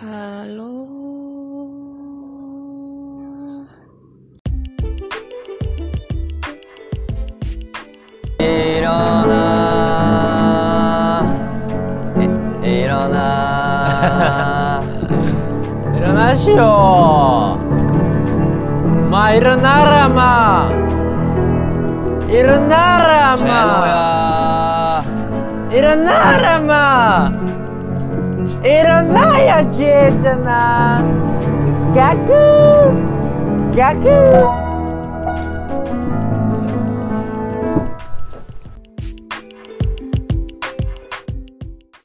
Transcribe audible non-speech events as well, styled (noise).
할로 일어나 이, 일어나 (laughs) 일어나시오. 마 일어나라 마. 일어나라 마. 제노야 일어나라 마. Ироная Джеджана! Гяку! Гяку!